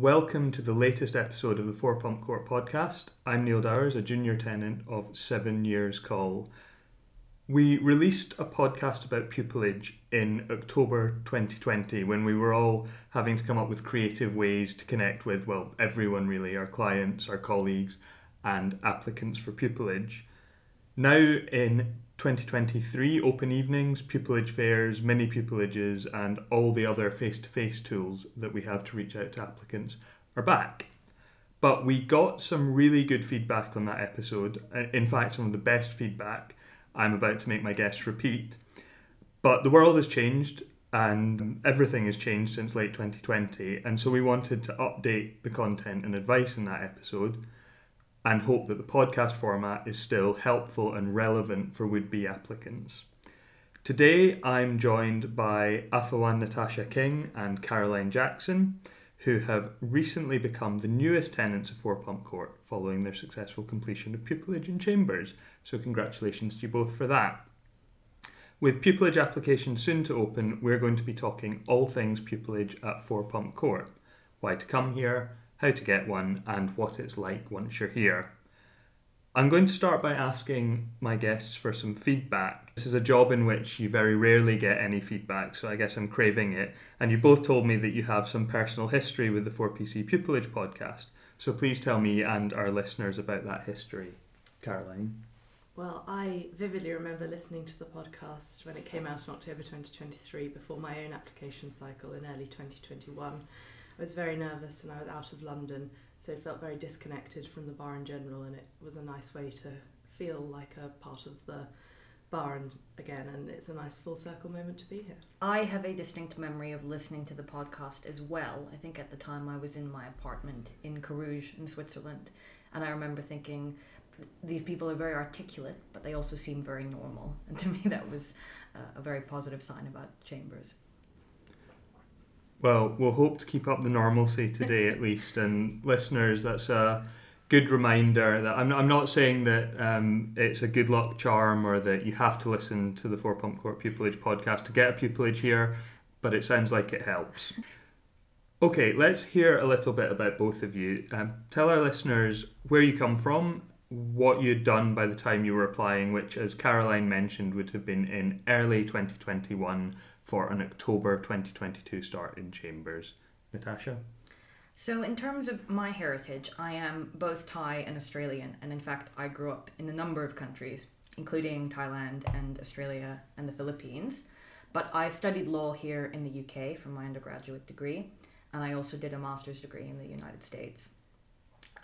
Welcome to the latest episode of the Four Pump Court podcast. I'm Neil Dowers, a junior tenant of Seven Years Call. We released a podcast about pupillage in October 2020 when we were all having to come up with creative ways to connect with, well, everyone really, our clients, our colleagues, and applicants for pupillage. Now in 2023, open evenings, pupillage fairs, mini pupillages, and all the other face to face tools that we have to reach out to applicants are back. But we got some really good feedback on that episode. In fact, some of the best feedback. I'm about to make my guests repeat. But the world has changed and everything has changed since late 2020. And so we wanted to update the content and advice in that episode and hope that the podcast format is still helpful and relevant for would be applicants. Today I'm joined by Afawan Natasha King and Caroline Jackson, who have recently become the newest tenants of Four Pump Court following their successful completion of pupillage in chambers. So, congratulations to you both for that. With pupillage applications soon to open, we're going to be talking all things pupillage at Four Pump Court why to come here, how to get one, and what it's like once you're here. I'm going to start by asking my guests for some feedback. This is a job in which you very rarely get any feedback, so I guess I'm craving it. And you both told me that you have some personal history with the 4PC Pupillage podcast. So please tell me and our listeners about that history. Caroline. Well, I vividly remember listening to the podcast when it came out in October 2023 before my own application cycle in early 2021. I was very nervous and I was out of London, so felt very disconnected from the bar in general, and it was a nice way to feel like a part of the bar and again and it's a nice full circle moment to be here. I have a distinct memory of listening to the podcast as well. I think at the time i was in my apartment in carouge in switzerland and i remember thinking these people are very articulate but they also seem very normal. And to me that was uh, a very positive sign about chambers well, we'll hope to keep up the normalcy today at least. And listeners, that's a good reminder that I'm, I'm not saying that um, it's a good luck charm or that you have to listen to the Four Pump Court Pupillage podcast to get a pupillage here, but it sounds like it helps. Okay, let's hear a little bit about both of you. Um, tell our listeners where you come from, what you'd done by the time you were applying, which, as Caroline mentioned, would have been in early 2021 for an October 2022 start in Chambers. Natasha? So, in terms of my heritage, I am both Thai and Australian, and in fact, I grew up in a number of countries, including Thailand and Australia and the Philippines. But I studied law here in the UK for my undergraduate degree, and I also did a master's degree in the United States.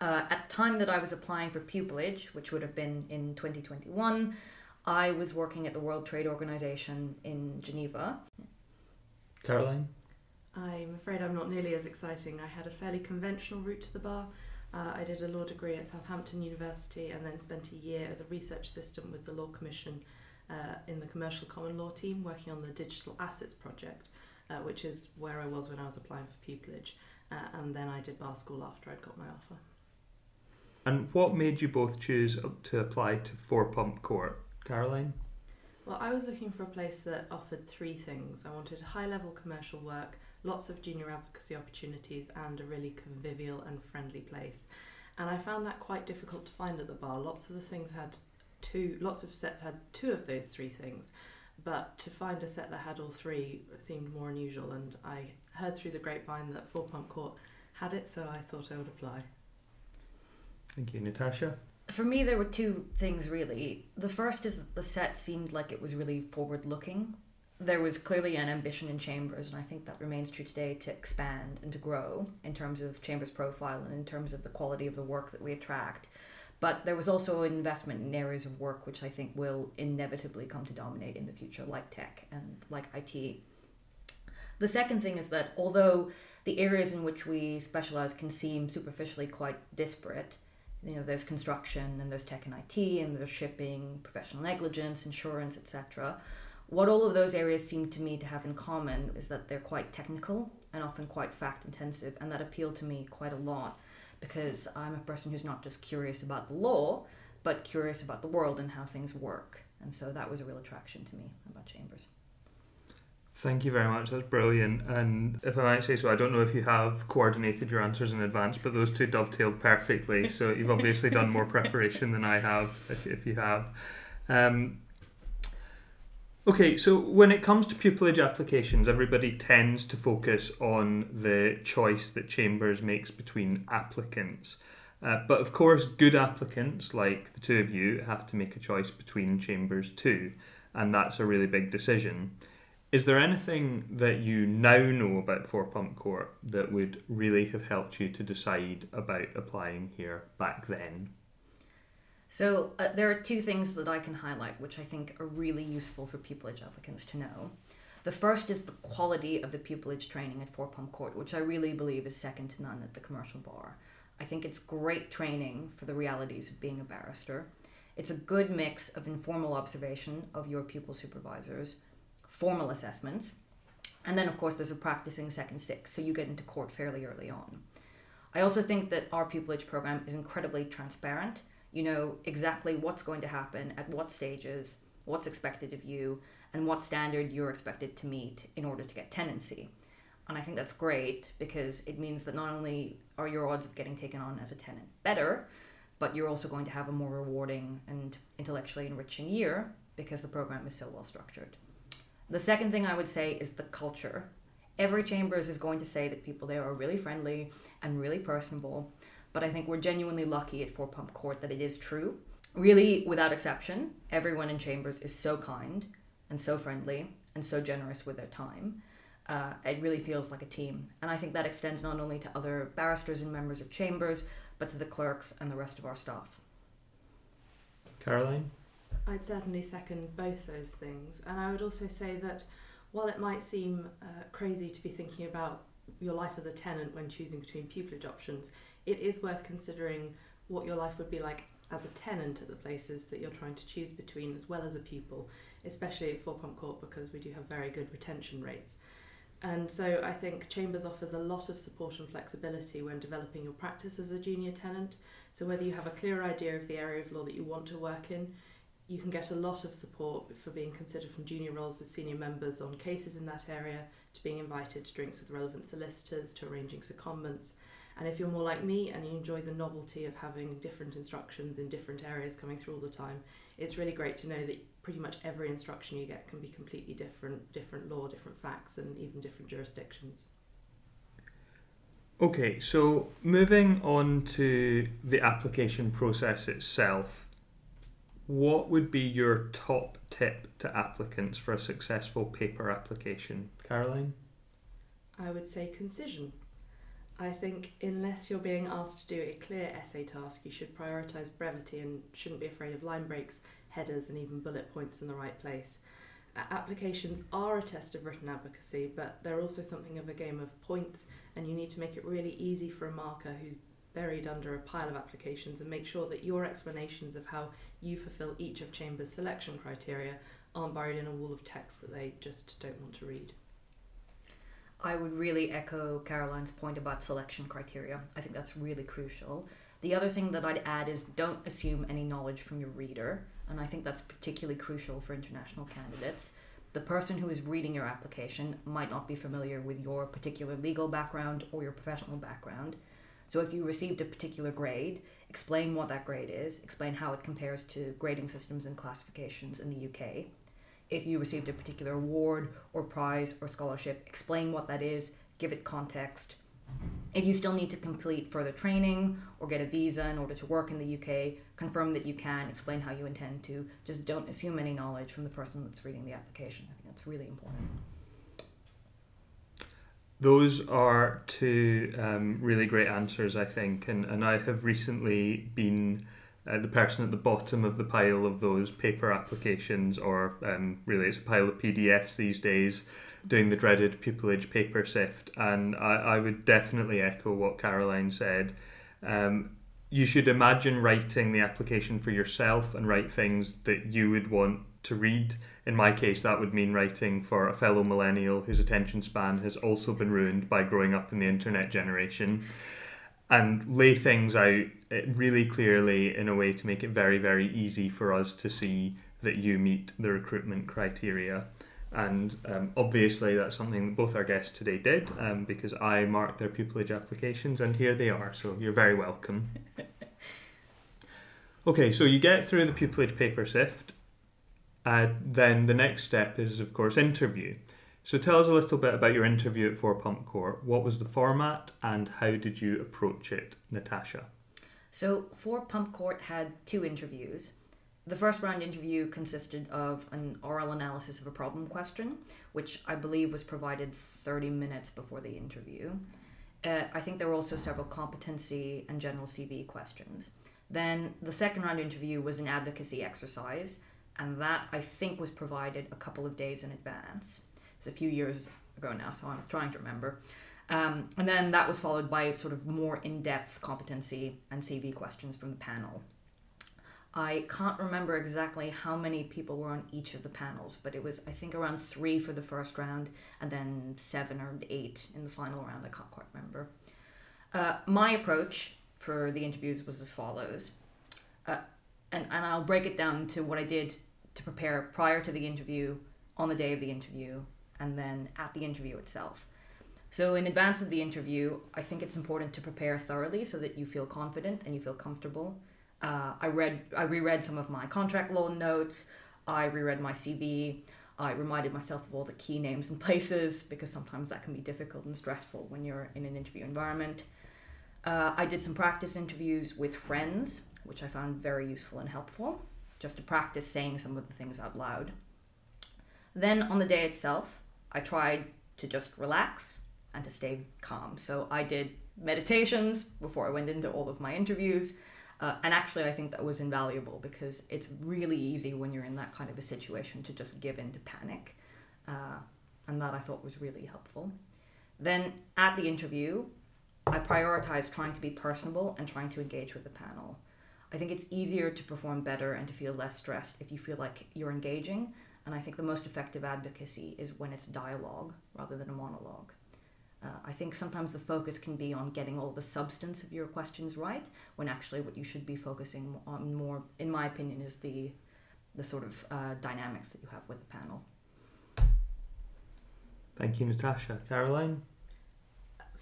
Uh, at the time that I was applying for pupillage, which would have been in 2021, I was working at the World Trade Organization in Geneva. Caroline? I'm afraid I'm not nearly as exciting. I had a fairly conventional route to the bar. Uh, I did a law degree at Southampton University and then spent a year as a research assistant with the Law Commission uh, in the Commercial Common Law team working on the Digital Assets Project, uh, which is where I was when I was applying for pupillage. Uh, and then I did bar school after I'd got my offer. And what made you both choose to apply to Four Pump Court? Caroline? Well, I was looking for a place that offered three things. I wanted high level commercial work, lots of junior advocacy opportunities, and a really convivial and friendly place. And I found that quite difficult to find at the bar. Lots of the things had two, lots of sets had two of those three things. But to find a set that had all three seemed more unusual, and I heard through the grapevine that Four Pump Court had it, so I thought I would apply. Thank you, Natasha for me, there were two things really. The first is that the set seemed like it was really forward looking. There was clearly an ambition in Chambers, and I think that remains true today to expand and to grow in terms of Chambers' profile and in terms of the quality of the work that we attract. But there was also an investment in areas of work which I think will inevitably come to dominate in the future, like tech and like IT. The second thing is that although the areas in which we specialize can seem superficially quite disparate, you know there's construction and there's tech and IT and there's shipping, professional negligence, insurance, etc. What all of those areas seem to me to have in common is that they're quite technical and often quite fact intensive, and that appealed to me quite a lot because I'm a person who's not just curious about the law, but curious about the world and how things work. And so that was a real attraction to me about Chambers. Thank you very much. That's brilliant. And if I might say so, I don't know if you have coordinated your answers in advance, but those two dovetailed perfectly. So you've obviously done more preparation than I have, if, if you have. Um, okay, so when it comes to pupillage applications, everybody tends to focus on the choice that Chambers makes between applicants. Uh, but of course, good applicants, like the two of you, have to make a choice between Chambers too, and that's a really big decision. Is there anything that you now know about Four Pump Court that would really have helped you to decide about applying here back then? So uh, there are two things that I can highlight which I think are really useful for pupillage applicants to know. The first is the quality of the pupillage training at Four Pump Court, which I really believe is second to none at the commercial bar. I think it's great training for the realities of being a barrister. It's a good mix of informal observation of your pupil supervisors formal assessments. And then, of course, there's a practicing second six, so you get into court fairly early on. I also think that our pupillage program is incredibly transparent. You know exactly what's going to happen at what stages, what's expected of you, and what standard you're expected to meet in order to get tenancy. And I think that's great because it means that not only are your odds of getting taken on as a tenant better, but you're also going to have a more rewarding and intellectually enriching year because the program is so well structured. The second thing I would say is the culture. Every Chambers is going to say that people there are really friendly and really personable, but I think we're genuinely lucky at Four Pump Court that it is true. Really, without exception, everyone in Chambers is so kind and so friendly and so generous with their time. Uh, it really feels like a team. And I think that extends not only to other barristers and members of Chambers, but to the clerks and the rest of our staff. Caroline? I'd certainly second both those things. And I would also say that while it might seem uh, crazy to be thinking about your life as a tenant when choosing between pupillage options, it is worth considering what your life would be like as a tenant at the places that you're trying to choose between as well as a pupil, especially at Four Pump Court because we do have very good retention rates. And so I think Chambers offers a lot of support and flexibility when developing your practice as a junior tenant. So whether you have a clear idea of the area of law that you want to work in, you can get a lot of support for being considered from junior roles with senior members on cases in that area to being invited to drinks with relevant solicitors to arranging secondments. And if you're more like me and you enjoy the novelty of having different instructions in different areas coming through all the time, it's really great to know that pretty much every instruction you get can be completely different, different law, different facts, and even different jurisdictions. Okay, so moving on to the application process itself what would be your top tip to applicants for a successful paper application? Caroline? I would say concision. I think unless you're being asked to do a clear essay task, you should prioritise brevity and shouldn't be afraid of line breaks, headers, and even bullet points in the right place. Applications are a test of written advocacy, but they're also something of a game of points, and you need to make it really easy for a marker who's buried under a pile of applications and make sure that your explanations of how you fulfill each of Chambers' selection criteria aren't buried in a wall of text that they just don't want to read. I would really echo Caroline's point about selection criteria. I think that's really crucial. The other thing that I'd add is don't assume any knowledge from your reader, and I think that's particularly crucial for international candidates. The person who is reading your application might not be familiar with your particular legal background or your professional background, so if you received a particular grade, explain what that grade is, explain how it compares to grading systems and classifications in the UK. If you received a particular award or prize or scholarship, explain what that is, give it context. If you still need to complete further training or get a visa in order to work in the UK, confirm that you can, explain how you intend to. Just don't assume any knowledge from the person that's reading the application. I think that's really important. Those are two um, really great answers, I think, and, and I have recently been uh, the person at the bottom of the pile of those paper applications, or um, really it's a pile of PDFs these days, doing the dreaded pupillage paper sift. And I, I would definitely echo what Caroline said. Um, you should imagine writing the application for yourself and write things that you would want to read. In my case, that would mean writing for a fellow millennial whose attention span has also been ruined by growing up in the internet generation. And lay things out eh, really clearly in a way to make it very, very easy for us to see that you meet the recruitment criteria. And um, obviously, that's something that both our guests today did um, because I marked their pupillage applications, and here they are. So you're very welcome. okay, so you get through the pupillage paper sift. Uh, then the next step is, of course, interview. So tell us a little bit about your interview at Four Pump Court. What was the format, and how did you approach it, Natasha? So, Four Pump Court had two interviews. The first round interview consisted of an oral analysis of a problem question, which I believe was provided 30 minutes before the interview. Uh, I think there were also several competency and general CV questions. Then the second round interview was an advocacy exercise, and that I think was provided a couple of days in advance. It's a few years ago now, so I'm trying to remember. Um, and then that was followed by sort of more in depth competency and CV questions from the panel. I can't remember exactly how many people were on each of the panels, but it was, I think, around three for the first round and then seven or eight in the final round. I can't quite remember. Uh, my approach for the interviews was as follows. Uh, and, and I'll break it down to what I did to prepare prior to the interview, on the day of the interview, and then at the interview itself. So, in advance of the interview, I think it's important to prepare thoroughly so that you feel confident and you feel comfortable. Uh, I read, I reread some of my contract law notes. I reread my CV. I reminded myself of all the key names and places because sometimes that can be difficult and stressful when you're in an interview environment. Uh, I did some practice interviews with friends, which I found very useful and helpful, just to practice saying some of the things out loud. Then on the day itself, I tried to just relax and to stay calm. So I did meditations before I went into all of my interviews. Uh, and actually, I think that was invaluable because it's really easy when you're in that kind of a situation to just give in to panic. Uh, and that I thought was really helpful. Then at the interview, I prioritized trying to be personable and trying to engage with the panel. I think it's easier to perform better and to feel less stressed if you feel like you're engaging. And I think the most effective advocacy is when it's dialogue rather than a monologue. Uh, I think sometimes the focus can be on getting all the substance of your questions right, when actually what you should be focusing on more, in my opinion, is the the sort of uh, dynamics that you have with the panel. Thank you, Natasha. Caroline?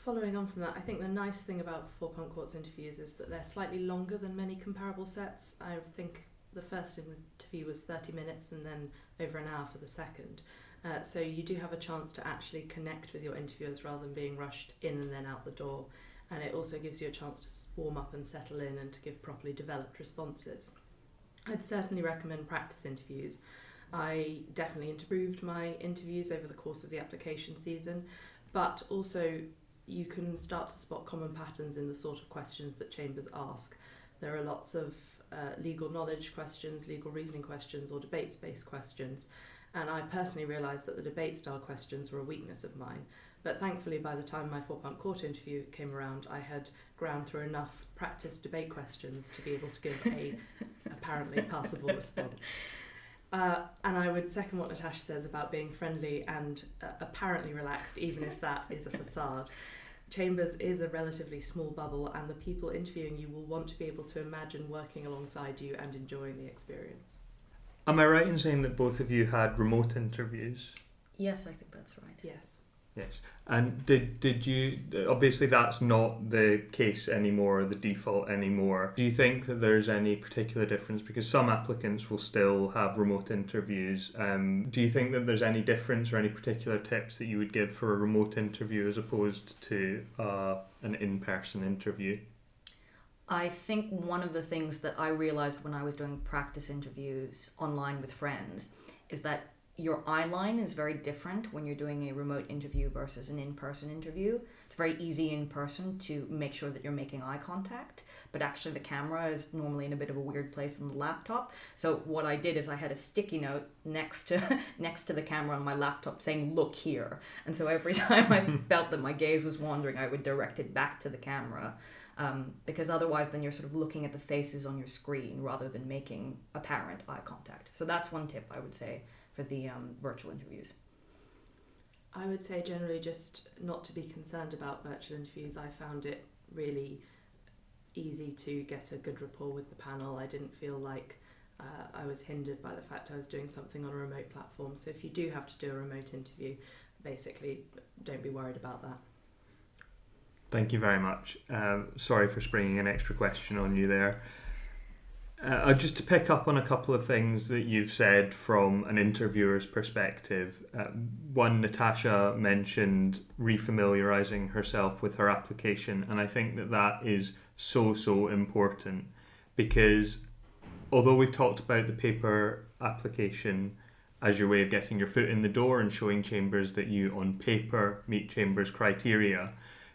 Following on from that, I think the nice thing about Four Pump Court's interviews is that they're slightly longer than many comparable sets. I think the first interview was 30 minutes and then over an hour for the second. Uh, so you do have a chance to actually connect with your interviewers rather than being rushed in and then out the door. And it also gives you a chance to warm up and settle in and to give properly developed responses. I'd certainly recommend practice interviews. I definitely improved my interviews over the course of the application season, but also you can start to spot common patterns in the sort of questions that chambers ask. There are lots of uh, legal knowledge questions, legal reasoning questions, or debates based questions. And I personally realised that the debate style questions were a weakness of mine. But thankfully, by the time my Four Pump Court interview came around, I had ground through enough practice debate questions to be able to give a apparently passable response. Uh, and I would second what Natasha says about being friendly and uh, apparently relaxed, even if that is a facade. Chambers is a relatively small bubble, and the people interviewing you will want to be able to imagine working alongside you and enjoying the experience. Am I right in saying that both of you had remote interviews? Yes, I think that's right. Yes. Yes. And did did you obviously that's not the case anymore, the default anymore. Do you think that there's any particular difference because some applicants will still have remote interviews? Um, do you think that there's any difference or any particular tips that you would give for a remote interview as opposed to uh, an in-person interview? I think one of the things that I realized when I was doing practice interviews online with friends is that your eye line is very different when you're doing a remote interview versus an in-person interview. It's very easy in person to make sure that you're making eye contact, but actually the camera is normally in a bit of a weird place on the laptop. So what I did is I had a sticky note next to next to the camera on my laptop saying "Look here," and so every time I felt that my gaze was wandering, I would direct it back to the camera. Um, because otherwise, then you're sort of looking at the faces on your screen rather than making apparent eye contact. So that's one tip I would say for the um, virtual interviews? I would say generally just not to be concerned about virtual interviews. I found it really easy to get a good rapport with the panel. I didn't feel like uh, I was hindered by the fact I was doing something on a remote platform. So if you do have to do a remote interview, basically don't be worried about that. Thank you very much. Um, sorry for springing an extra question on you there. Uh, just to pick up on a couple of things that you've said from an interviewer's perspective. Uh, one, Natasha mentioned refamiliarizing herself with her application, and I think that that is so, so important because although we've talked about the paper application as your way of getting your foot in the door and showing chambers that you, on paper, meet chambers' criteria,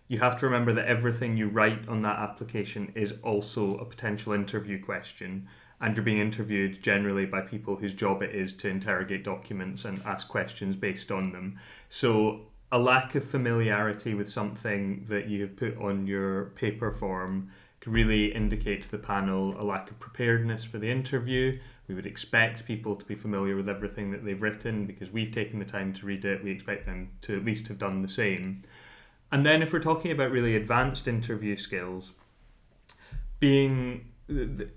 you have to remember that everything you write on that application is also a potential interview question. And you're being interviewed generally by people whose job it is to interrogate documents and ask questions based on them. So, a lack of familiarity with something that you have put on your paper form can really indicate to the panel a lack of preparedness for the interview. We would expect people to be familiar with everything that they've written because we've taken the time to read it. We expect them to at least have done the same. And then, if we're talking about really advanced interview skills, being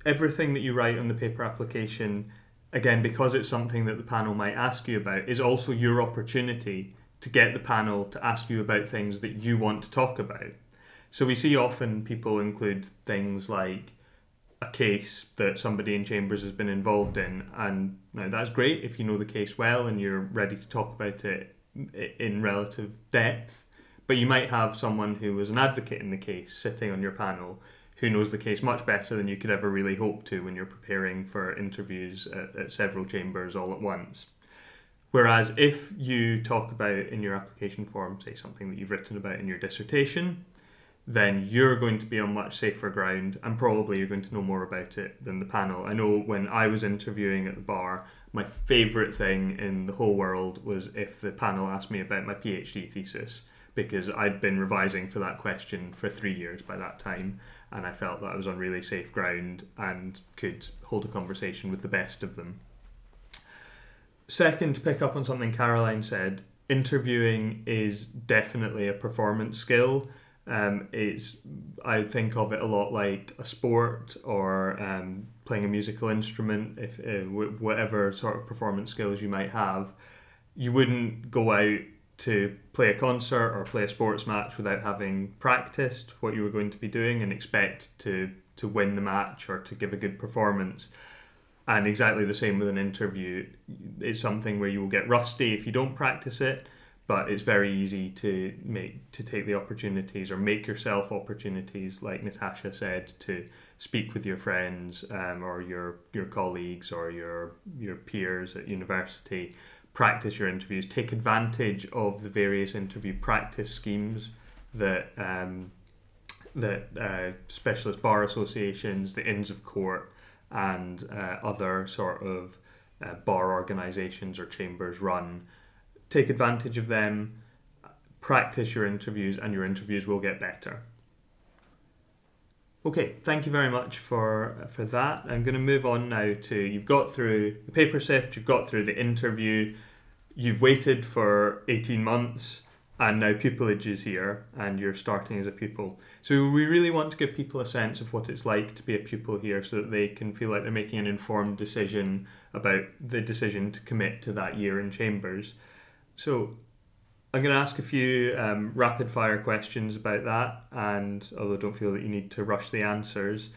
everything that you write on the paper application, again, because it's something that the panel might ask you about, is also your opportunity to get the panel to ask you about things that you want to talk about. So we see often people include things like a case that somebody in Chambers has been involved in, and now that's great if you know the case well and you're ready to talk about it in relative depth. But you might have someone who was an advocate in the case sitting on your panel who knows the case much better than you could ever really hope to when you're preparing for interviews at, at several chambers all at once. Whereas if you talk about in your application form, say something that you've written about in your dissertation, then you're going to be on much safer ground and probably you're going to know more about it than the panel. I know when I was interviewing at the bar, my favourite thing in the whole world was if the panel asked me about my PhD thesis because I'd been revising for that question for three years by that time and I felt that I was on really safe ground and could hold a conversation with the best of them. Second, to pick up on something Caroline said, interviewing is definitely a performance skill um, it's I think of it a lot like a sport or um, playing a musical instrument. If uh, whatever sort of performance skills you might have, you wouldn't go out to play a concert or play a sports match without having practiced what you were going to be doing and expect to to win the match or to give a good performance. And exactly the same with an interview. It's something where you will get rusty if you don't practice it but it's very easy to make to take the opportunities or make yourself opportunities like natasha said to speak with your friends um, or your your colleagues or your your peers at university practice your interviews take advantage of the various interview practice schemes that um, that uh, specialist bar associations the inns of court and uh, other sort of uh, bar organizations or chambers run take advantage of them, practice your interviews, and your interviews will get better. Okay, thank you very much for for that. I'm going to move on now to you've got through the paper sift, you've got through the interview, you've waited for 18 months, and now pupillage is here, and you're starting as a pupil. So we really want to give people a sense of what it's like to be a pupil here, so that they can feel like they're making an informed decision about the decision to commit to that year in chambers. So I'm going to ask a few um, rapid fire questions about that, and although don't feel that you need to rush the answers,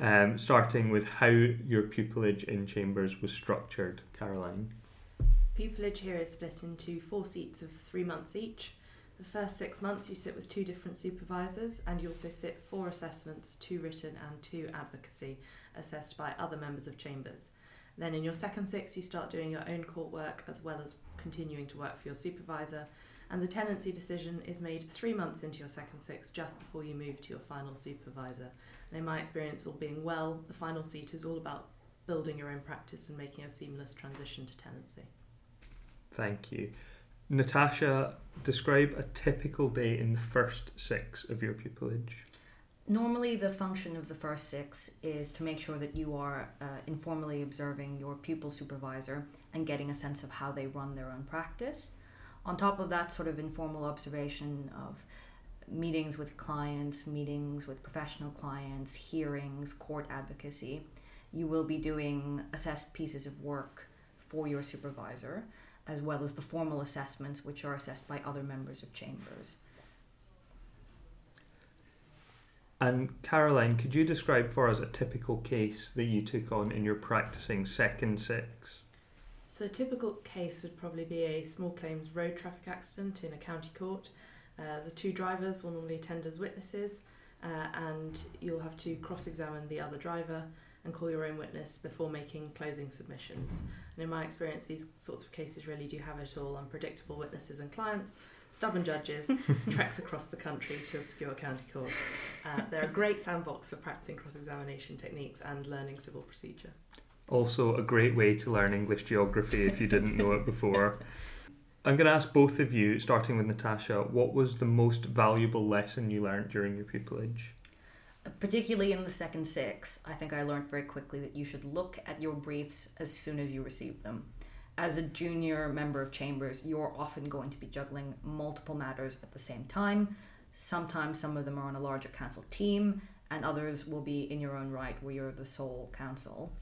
um, starting with how your pupillage in Chambers was structured, Caroline. Pupillage here is split into four seats of three months each. The first six months you sit with two different supervisors, and you also sit four assessments, two written and two advocacy, assessed by other members of Chambers. Then in your second six, you start doing your own court work as well as continuing to work for your supervisor. And the tenancy decision is made three months into your second six, just before you move to your final supervisor. And in my experience, all being well, the final seat is all about building your own practice and making a seamless transition to tenancy. Thank you. Natasha, describe a typical day in the first six of your pupillage. Normally, the function of the first six is to make sure that you are uh, informally observing your pupil supervisor and getting a sense of how they run their own practice. On top of that, sort of informal observation of meetings with clients, meetings with professional clients, hearings, court advocacy, you will be doing assessed pieces of work for your supervisor, as well as the formal assessments, which are assessed by other members of chambers. And Caroline, could you describe for us a typical case that you took on in your practicing second six? So a typical case would probably be a small claims road traffic accident in a county court. Uh, the two drivers will normally attend as witnesses, uh, and you'll have to cross-examine the other driver and call your own witness before making closing submissions. And in my experience, these sorts of cases really do have it all: unpredictable witnesses and clients, stubborn judges, treks across the country to obscure county courts. Uh, they're a great sandbox for practicing cross-examination techniques and learning civil procedure. Also, a great way to learn English geography if you didn't know it before. I'm going to ask both of you, starting with Natasha, what was the most valuable lesson you learned during your pupillage? Particularly in the second six, I think I learned very quickly that you should look at your briefs as soon as you receive them. As a junior member of chambers, you're often going to be juggling multiple matters at the same time. Sometimes some of them are on a larger counsel team, and others will be in your own right where you're the sole counsel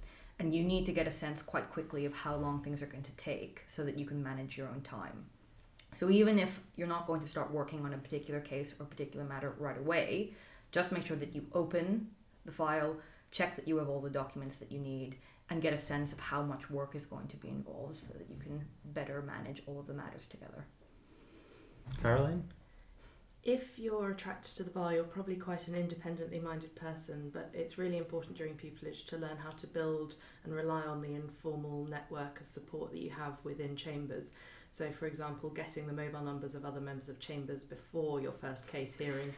and you need to get a sense quite quickly of how long things are going to take so that you can manage your own time. So even if you're not going to start working on a particular case or particular matter right away, just make sure that you open the file, check that you have all the documents that you need, and get a sense of how much work is going to be involved so that you can better manage all of the matters together. Caroline? If you're attracted to the bar, you're probably quite an independently minded person, but it's really important during pupillage to learn how to build and rely on the informal network of support that you have within chambers. So, for example, getting the mobile numbers of other members of chambers before your first case hearing.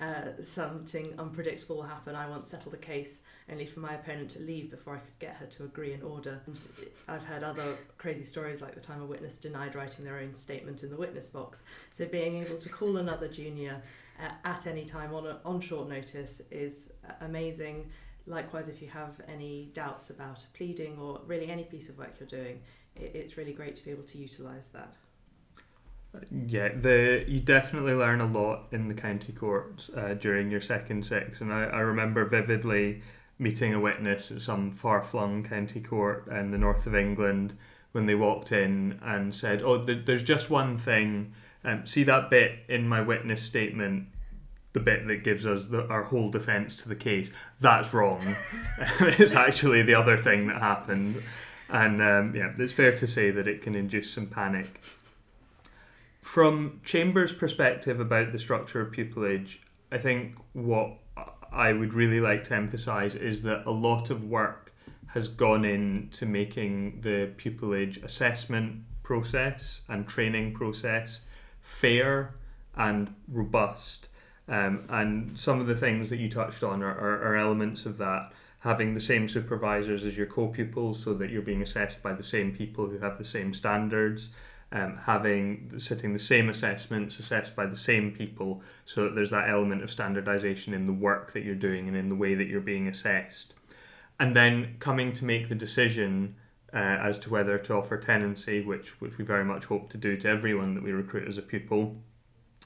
Uh, something unpredictable will happen. I once settled a case only for my opponent to leave before I could get her to agree an order. And I've heard other crazy stories like the time a witness denied writing their own statement in the witness box. So, being able to call another junior uh, at any time on, a, on short notice is amazing. Likewise, if you have any doubts about a pleading or really any piece of work you're doing, it's really great to be able to utilise that. Yeah, the you definitely learn a lot in the county courts uh, during your second six, and I, I remember vividly meeting a witness at some far flung county court in the north of England when they walked in and said, "Oh, th- there's just one thing. Um, see that bit in my witness statement." The bit that gives us the, our whole defence to the case. That's wrong. it's actually the other thing that happened. And um, yeah, it's fair to say that it can induce some panic. From Chambers' perspective about the structure of pupillage, I think what I would really like to emphasise is that a lot of work has gone into making the pupillage assessment process and training process fair and robust. Um, and some of the things that you touched on are, are, are elements of that having the same supervisors as your co-pupils so that you're being assessed by the same people who have the same standards um, having sitting the same assessments assessed by the same people so that there's that element of standardization in the work that you're doing and in the way that you're being assessed. And then coming to make the decision uh, as to whether to offer tenancy which which we very much hope to do to everyone that we recruit as a pupil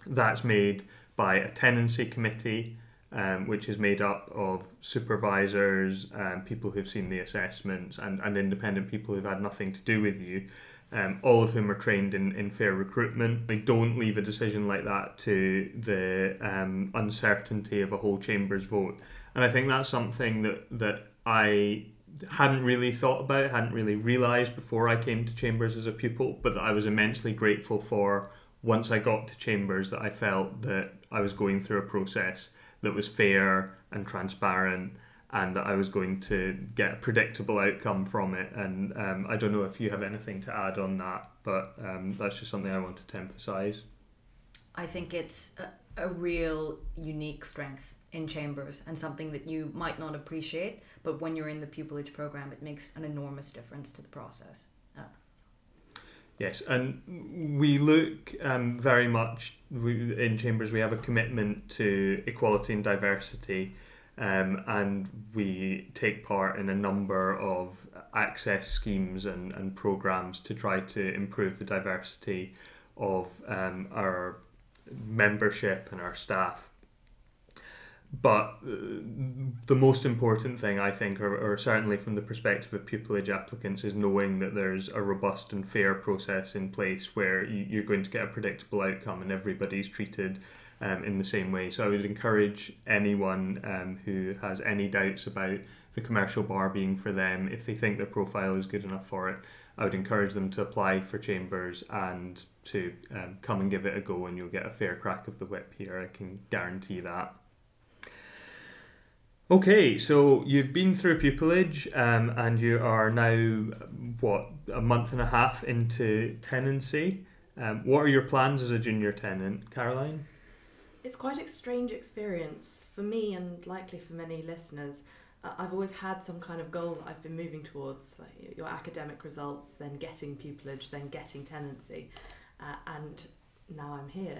that's made by a tenancy committee um, which is made up of supervisors, um, people who've seen the assessments, and, and independent people who've had nothing to do with you, um, all of whom are trained in, in fair recruitment. They don't leave a decision like that to the um, uncertainty of a whole chamber's vote. And I think that's something that, that I hadn't really thought about, hadn't really realised before I came to Chambers as a pupil, but that I was immensely grateful for once I got to Chambers that I felt that I was going through a process that was fair and transparent and that I was going to get a predictable outcome from it. And um, I don't know if you have anything to add on that, but um, that's just something I wanted to emphasise. I think it's a, a, real unique strength in Chambers and something that you might not appreciate, but when you're in the pupillage program, it makes an enormous difference to the process. Uh. Yes, and we look um, very much we, in Chambers. We have a commitment to equality and diversity, um, and we take part in a number of access schemes and, and programs to try to improve the diversity of um, our membership and our staff. but uh, the most important thing, I think, or, or, certainly from the perspective of pupillage applicants, is knowing that there's a robust and fair process in place where you, are going to get a predictable outcome and everybody's treated um, in the same way. So I would encourage anyone um, who has any doubts about the commercial bar being for them, if they think their profile is good enough for it, I would encourage them to apply for chambers and to um, come and give it a go, and you'll get a fair crack of the whip here. I can guarantee that. Okay, so you've been through pupillage um, and you are now, what, a month and a half into tenancy. Um, what are your plans as a junior tenant, Caroline? It's quite a strange experience for me and likely for many listeners. I've always had some kind of goal that I've been moving towards, like your academic results, then getting pupillage, then getting tenancy, uh, and now I'm here.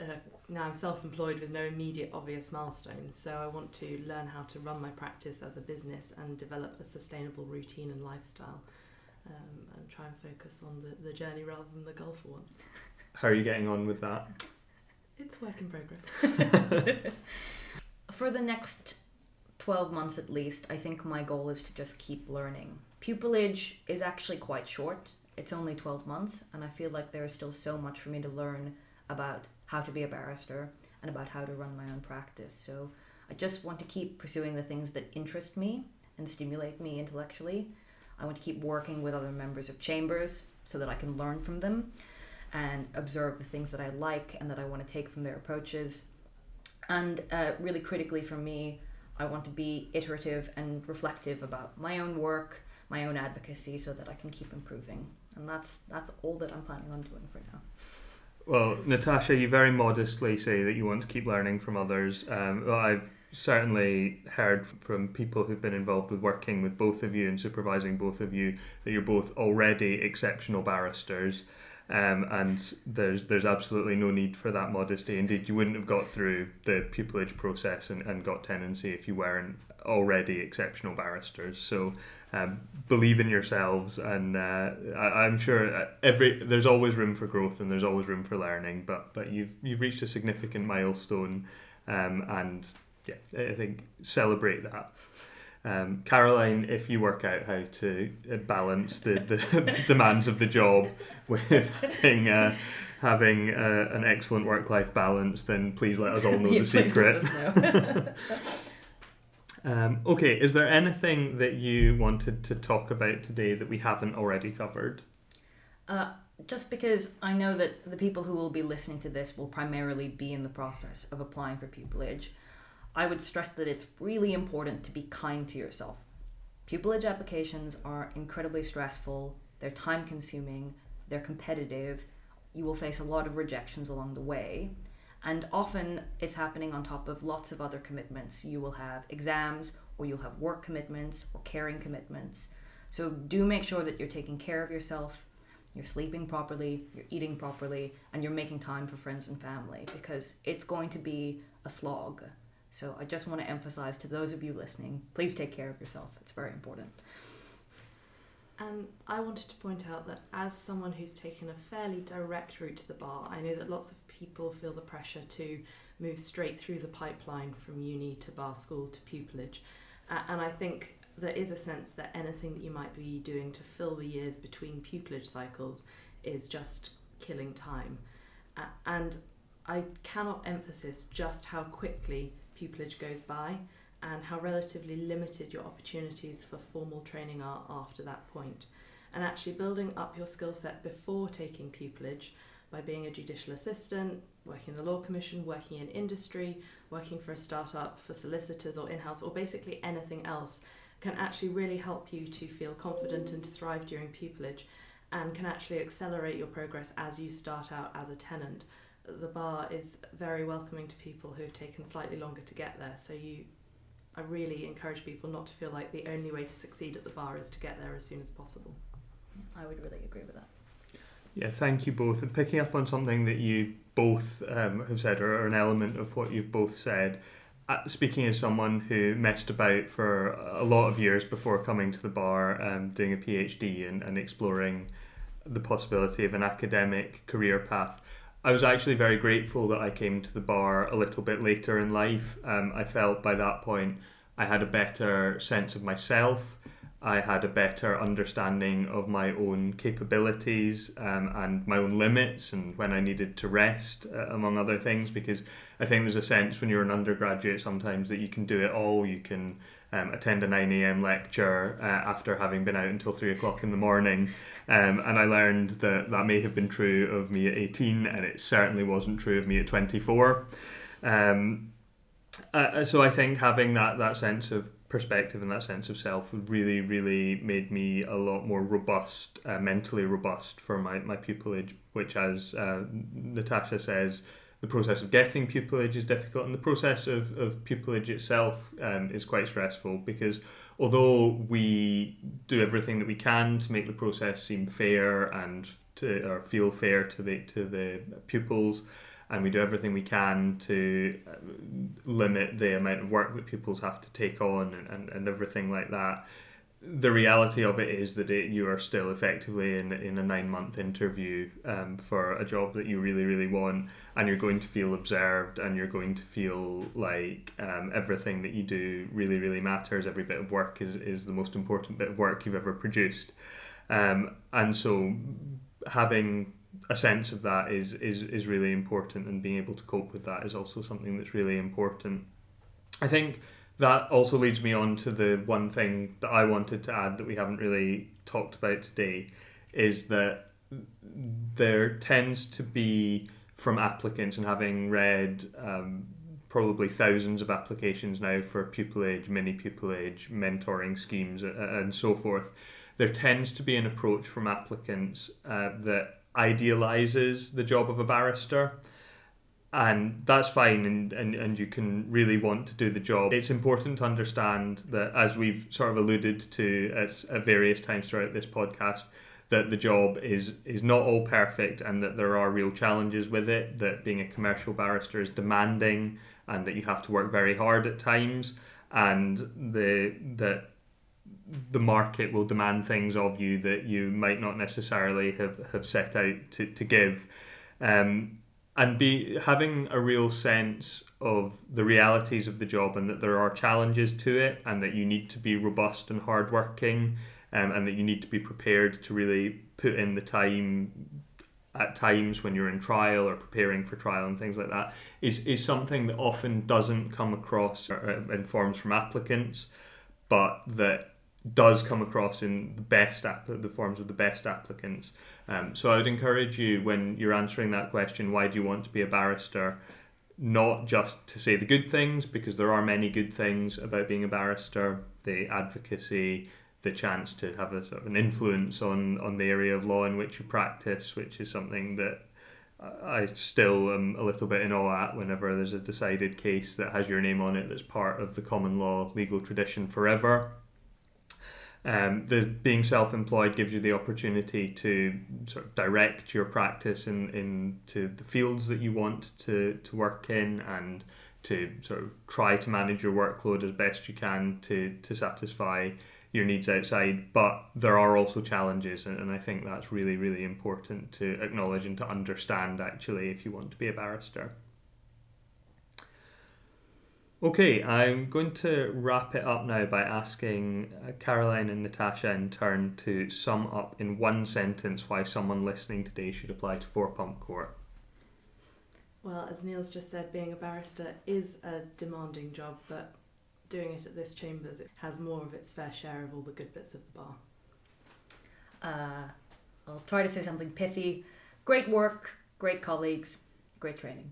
Uh, now I'm self-employed with no immediate obvious milestones, so I want to learn how to run my practice as a business and develop a sustainable routine and lifestyle, um, and try and focus on the, the journey rather than the goal for once. How are you getting on with that? It's work in progress. for the next 12 months at least, I think my goal is to just keep learning. Pupillage is actually quite short. It's only 12 months, and I feel like there is still so much for me to learn about how to be a barrister and about how to run my own practice. So I just want to keep pursuing the things that interest me and stimulate me intellectually. I want to keep working with other members of chambers so that I can learn from them and observe the things that I like and that I want to take from their approaches. And uh, really critically for me, I want to be iterative and reflective about my own work, my own advocacy, so that I can keep improving. And that's that's all that I'm planning on doing for now. Well, Natasha, you very modestly say that you want to keep learning from others. Um, well, I've certainly heard from people who've been involved with working with both of you and supervising both of you that you're both already exceptional barristers. Um, and there's there's absolutely no need for that modesty. Indeed, you wouldn't have got through the pupillage process and, and got tenancy if you weren't already exceptional barristers. So um, believe in yourselves, and uh, I, am sure every there's always room for growth and there's always room for learning. But but you've you've reached a significant milestone, um, and yeah, I think celebrate that. Um, Caroline, if you work out how to uh, balance the, the demands of the job with having, uh, having uh, an excellent work life balance, then please let us all know the secret. um, okay, is there anything that you wanted to talk about today that we haven't already covered? Uh, just because I know that the people who will be listening to this will primarily be in the process of applying for pupillage. I would stress that it's really important to be kind to yourself. Pupillage applications are incredibly stressful, they're time consuming, they're competitive, you will face a lot of rejections along the way, and often it's happening on top of lots of other commitments. You will have exams, or you'll have work commitments, or caring commitments. So do make sure that you're taking care of yourself, you're sleeping properly, you're eating properly, and you're making time for friends and family because it's going to be a slog. So I just want to emphasize to those of you listening, please take care of yourself. It's very important. And I wanted to point out that as someone who's taken a fairly direct route to the bar, I know that lots of people feel the pressure to move straight through the pipeline from uni to bar school to pupillage. Uh, and I think there is a sense that anything that you might be doing to fill the years between pupillage cycles is just killing time. Uh, and I cannot emphasize just how quickly pupillage goes by and how relatively limited your opportunities for formal training are after that point. And actually building up your skill set before taking pupillage by being a judicial assistant, working in the Law Commission, working in industry, working for a startup, for solicitors or in house, or basically anything else, can actually really help you to feel confident and to thrive during pupillage and can actually accelerate your progress as you start out as a tenant the bar is very welcoming to people who have taken slightly longer to get there. So you, I really encourage people not to feel like the only way to succeed at the bar is to get there as soon as possible. I would really agree with that. Yeah, thank you both. And picking up on something that you both um, have said, or an element of what you've both said, uh, speaking as someone who messed about for a lot of years before coming to the bar, um, doing a PhD and, and exploring the possibility of an academic career path, I was actually very grateful that I came to the bar a little bit later in life. Um, I felt by that point I had a better sense of myself. I had a better understanding of my own capabilities um, and my own limits and when I needed to rest, uh, among other things, because I think there's a sense when you're an undergraduate sometimes that you can do it all. You can um, attend a 9 a.m. lecture uh, after having been out until 3 o'clock in the morning. Um, and I learned that that may have been true of me at 18, and it certainly wasn't true of me at 24. Um, uh, so I think having that, that sense of perspective and that sense of self really, really made me a lot more robust, uh, mentally robust for my, my pupillage, which, as uh, Natasha says, the process of getting pupillage is difficult, and the process of, of pupillage itself um, is quite stressful because although we do everything that we can to make the process seem fair and to or feel fair to the to the pupils, and we do everything we can to uh, limit the amount of work that pupils have to take on and, and, and everything like that. The reality of it is that it, you are still effectively in, in a nine month interview um, for a job that you really, really want, and you're going to feel observed and you're going to feel like um, everything that you do really, really matters. Every bit of work is, is the most important bit of work you've ever produced. Um, and so having a sense of that is, is is really important, and being able to cope with that is also something that's really important. I think that also leads me on to the one thing that I wanted to add that we haven't really talked about today, is that there tends to be from applicants and having read um, probably thousands of applications now for pupillage, mini pupillage, mentoring schemes, and so forth. There tends to be an approach from applicants uh, that idealizes the job of a barrister and that's fine and, and, and you can really want to do the job it's important to understand that as we've sort of alluded to at, at various times throughout this podcast that the job is is not all perfect and that there are real challenges with it that being a commercial barrister is demanding and that you have to work very hard at times and the that the market will demand things of you that you might not necessarily have, have set out to, to give. Um, and be having a real sense of the realities of the job and that there are challenges to it and that you need to be robust and hardworking um, and that you need to be prepared to really put in the time at times when you're in trial or preparing for trial and things like that is, is something that often doesn't come across uh, in forms from applicants but that does come across in the best app- the forms of the best applicants. Um, so I would encourage you when you're answering that question, why do you want to be a barrister? Not just to say the good things, because there are many good things about being a barrister, the advocacy, the chance to have a sort of an influence on, on the area of law in which you practice, which is something that I still am a little bit in awe at whenever there's a decided case that has your name on it that's part of the common law legal tradition forever. Um, the being self-employed gives you the opportunity to sort of direct your practice in into the fields that you want to to work in and to sort of try to manage your workload as best you can to to satisfy your needs outside but there are also challenges and, and I think that's really really important to acknowledge and to understand actually if you want to be a barrister. Okay, I'm going to wrap it up now by asking uh, Caroline and Natasha in turn to sum up in one sentence why someone listening today should apply to Four Pump Court. Well, as Neil's just said, being a barrister is a demanding job, but doing it at this chambers it has more of its fair share of all the good bits of the bar. Uh, I'll try to say something pithy. Great work, great colleagues, great training.